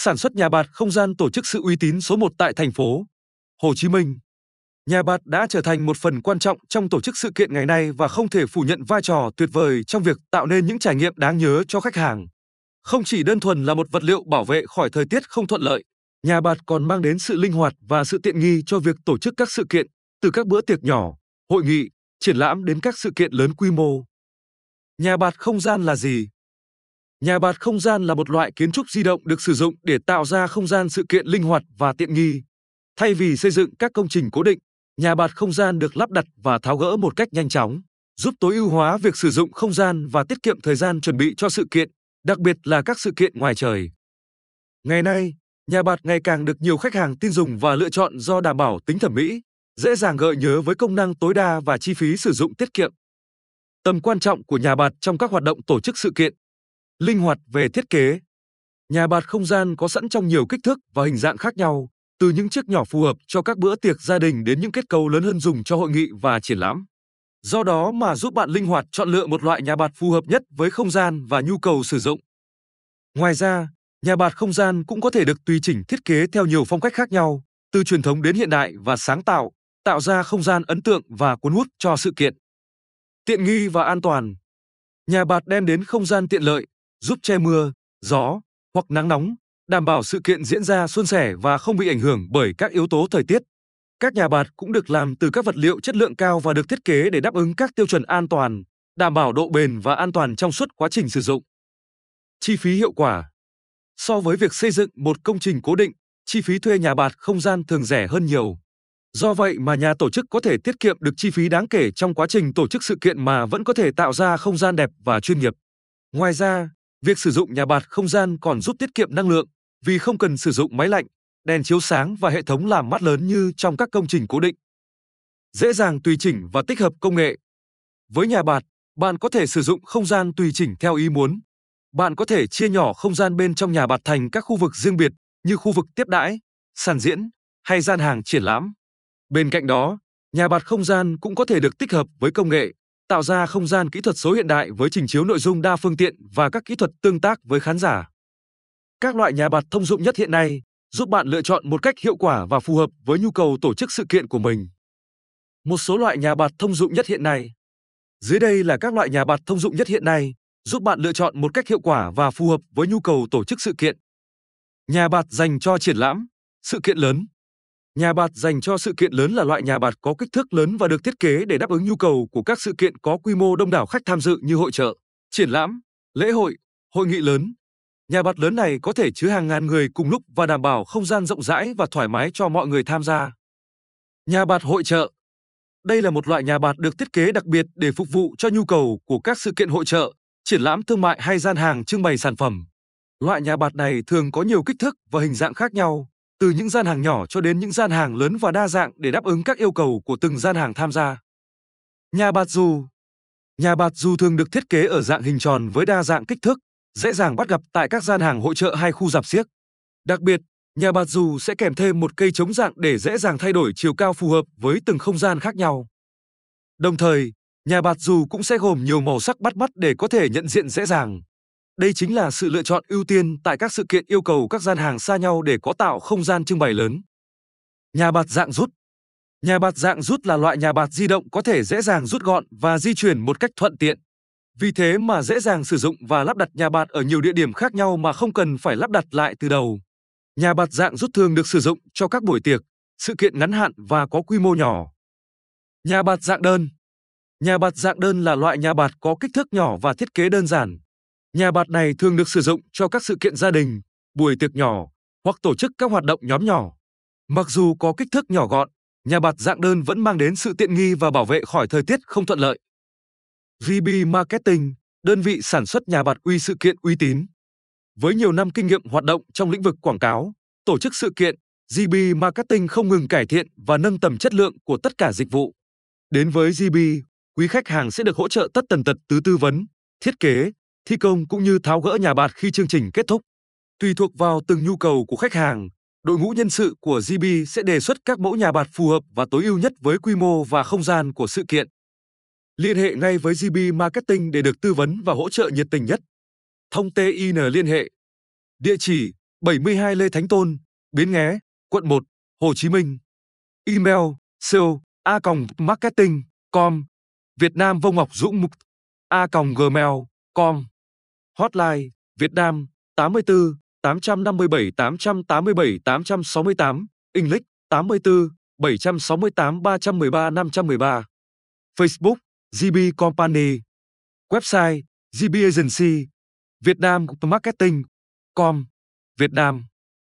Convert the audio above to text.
sản xuất nhà bạt không gian tổ chức sự uy tín số 1 tại thành phố Hồ Chí Minh. Nhà bạt đã trở thành một phần quan trọng trong tổ chức sự kiện ngày nay và không thể phủ nhận vai trò tuyệt vời trong việc tạo nên những trải nghiệm đáng nhớ cho khách hàng. Không chỉ đơn thuần là một vật liệu bảo vệ khỏi thời tiết không thuận lợi, nhà bạt còn mang đến sự linh hoạt và sự tiện nghi cho việc tổ chức các sự kiện, từ các bữa tiệc nhỏ, hội nghị, triển lãm đến các sự kiện lớn quy mô. Nhà bạt không gian là gì? Nhà bạt không gian là một loại kiến trúc di động được sử dụng để tạo ra không gian sự kiện linh hoạt và tiện nghi. Thay vì xây dựng các công trình cố định, nhà bạt không gian được lắp đặt và tháo gỡ một cách nhanh chóng, giúp tối ưu hóa việc sử dụng không gian và tiết kiệm thời gian chuẩn bị cho sự kiện, đặc biệt là các sự kiện ngoài trời. Ngày nay, nhà bạt ngày càng được nhiều khách hàng tin dùng và lựa chọn do đảm bảo tính thẩm mỹ, dễ dàng gợi nhớ với công năng tối đa và chi phí sử dụng tiết kiệm. Tầm quan trọng của nhà bạt trong các hoạt động tổ chức sự kiện. Linh hoạt về thiết kế. Nhà bạt không gian có sẵn trong nhiều kích thước và hình dạng khác nhau, từ những chiếc nhỏ phù hợp cho các bữa tiệc gia đình đến những kết cấu lớn hơn dùng cho hội nghị và triển lãm. Do đó mà giúp bạn linh hoạt chọn lựa một loại nhà bạt phù hợp nhất với không gian và nhu cầu sử dụng. Ngoài ra, nhà bạt không gian cũng có thể được tùy chỉnh thiết kế theo nhiều phong cách khác nhau, từ truyền thống đến hiện đại và sáng tạo, tạo ra không gian ấn tượng và cuốn hút cho sự kiện. Tiện nghi và an toàn. Nhà bạt đem đến không gian tiện lợi, giúp che mưa, gió hoặc nắng nóng, đảm bảo sự kiện diễn ra suôn sẻ và không bị ảnh hưởng bởi các yếu tố thời tiết. Các nhà bạt cũng được làm từ các vật liệu chất lượng cao và được thiết kế để đáp ứng các tiêu chuẩn an toàn, đảm bảo độ bền và an toàn trong suốt quá trình sử dụng. Chi phí hiệu quả So với việc xây dựng một công trình cố định, chi phí thuê nhà bạt không gian thường rẻ hơn nhiều. Do vậy mà nhà tổ chức có thể tiết kiệm được chi phí đáng kể trong quá trình tổ chức sự kiện mà vẫn có thể tạo ra không gian đẹp và chuyên nghiệp. Ngoài ra, việc sử dụng nhà bạt không gian còn giúp tiết kiệm năng lượng vì không cần sử dụng máy lạnh, đèn chiếu sáng và hệ thống làm mát lớn như trong các công trình cố định. Dễ dàng tùy chỉnh và tích hợp công nghệ. Với nhà bạt, bạn có thể sử dụng không gian tùy chỉnh theo ý muốn. Bạn có thể chia nhỏ không gian bên trong nhà bạt thành các khu vực riêng biệt như khu vực tiếp đãi, sàn diễn hay gian hàng triển lãm. Bên cạnh đó, nhà bạt không gian cũng có thể được tích hợp với công nghệ, tạo ra không gian kỹ thuật số hiện đại với trình chiếu nội dung đa phương tiện và các kỹ thuật tương tác với khán giả. Các loại nhà bạt thông dụng nhất hiện nay giúp bạn lựa chọn một cách hiệu quả và phù hợp với nhu cầu tổ chức sự kiện của mình. Một số loại nhà bạt thông dụng nhất hiện nay. Dưới đây là các loại nhà bạt thông dụng nhất hiện nay, giúp bạn lựa chọn một cách hiệu quả và phù hợp với nhu cầu tổ chức sự kiện. Nhà bạt dành cho triển lãm, sự kiện lớn. Nhà bạt dành cho sự kiện lớn là loại nhà bạt có kích thước lớn và được thiết kế để đáp ứng nhu cầu của các sự kiện có quy mô đông đảo khách tham dự như hội trợ, triển lãm, lễ hội, hội nghị lớn. Nhà bạt lớn này có thể chứa hàng ngàn người cùng lúc và đảm bảo không gian rộng rãi và thoải mái cho mọi người tham gia. Nhà bạt hội trợ Đây là một loại nhà bạt được thiết kế đặc biệt để phục vụ cho nhu cầu của các sự kiện hội trợ, triển lãm thương mại hay gian hàng trưng bày sản phẩm. Loại nhà bạt này thường có nhiều kích thước và hình dạng khác nhau, từ những gian hàng nhỏ cho đến những gian hàng lớn và đa dạng để đáp ứng các yêu cầu của từng gian hàng tham gia. Nhà bạt dù Nhà bạt dù thường được thiết kế ở dạng hình tròn với đa dạng kích thước, dễ dàng bắt gặp tại các gian hàng hội trợ hay khu rạp xiếc. Đặc biệt, nhà bạt dù sẽ kèm thêm một cây chống dạng để dễ dàng thay đổi chiều cao phù hợp với từng không gian khác nhau. Đồng thời, nhà bạt dù cũng sẽ gồm nhiều màu sắc bắt mắt để có thể nhận diện dễ dàng. Đây chính là sự lựa chọn ưu tiên tại các sự kiện yêu cầu các gian hàng xa nhau để có tạo không gian trưng bày lớn. Nhà bạt dạng rút Nhà bạt dạng rút là loại nhà bạt di động có thể dễ dàng rút gọn và di chuyển một cách thuận tiện. Vì thế mà dễ dàng sử dụng và lắp đặt nhà bạt ở nhiều địa điểm khác nhau mà không cần phải lắp đặt lại từ đầu. Nhà bạt dạng rút thường được sử dụng cho các buổi tiệc, sự kiện ngắn hạn và có quy mô nhỏ. Nhà bạt dạng đơn Nhà bạt dạng đơn là loại nhà bạt có kích thước nhỏ và thiết kế đơn giản. Nhà bạt này thường được sử dụng cho các sự kiện gia đình, buổi tiệc nhỏ hoặc tổ chức các hoạt động nhóm nhỏ. Mặc dù có kích thước nhỏ gọn, nhà bạt dạng đơn vẫn mang đến sự tiện nghi và bảo vệ khỏi thời tiết không thuận lợi. VB Marketing, đơn vị sản xuất nhà bạt uy sự kiện uy tín. Với nhiều năm kinh nghiệm hoạt động trong lĩnh vực quảng cáo, tổ chức sự kiện, GB Marketing không ngừng cải thiện và nâng tầm chất lượng của tất cả dịch vụ. Đến với GB, quý khách hàng sẽ được hỗ trợ tất tần tật từ tư vấn, thiết kế, thi công cũng như tháo gỡ nhà bạt khi chương trình kết thúc. Tùy thuộc vào từng nhu cầu của khách hàng, đội ngũ nhân sự của GB sẽ đề xuất các mẫu nhà bạt phù hợp và tối ưu nhất với quy mô và không gian của sự kiện. Liên hệ ngay với GB Marketing để được tư vấn và hỗ trợ nhiệt tình nhất. Thông tin liên hệ. Địa chỉ 72 Lê Thánh Tôn, Bến Nghé, quận 1, Hồ Chí Minh. Email sale a marketing com Việt Nam Vông Ngọc Dũng Mục a gmail com Hotline, Việt Nam 84 857 887 868 English 84 768 313 513 Facebook GB Company. Website GB Agency, Việt Nam Marketing com, Việt Nam.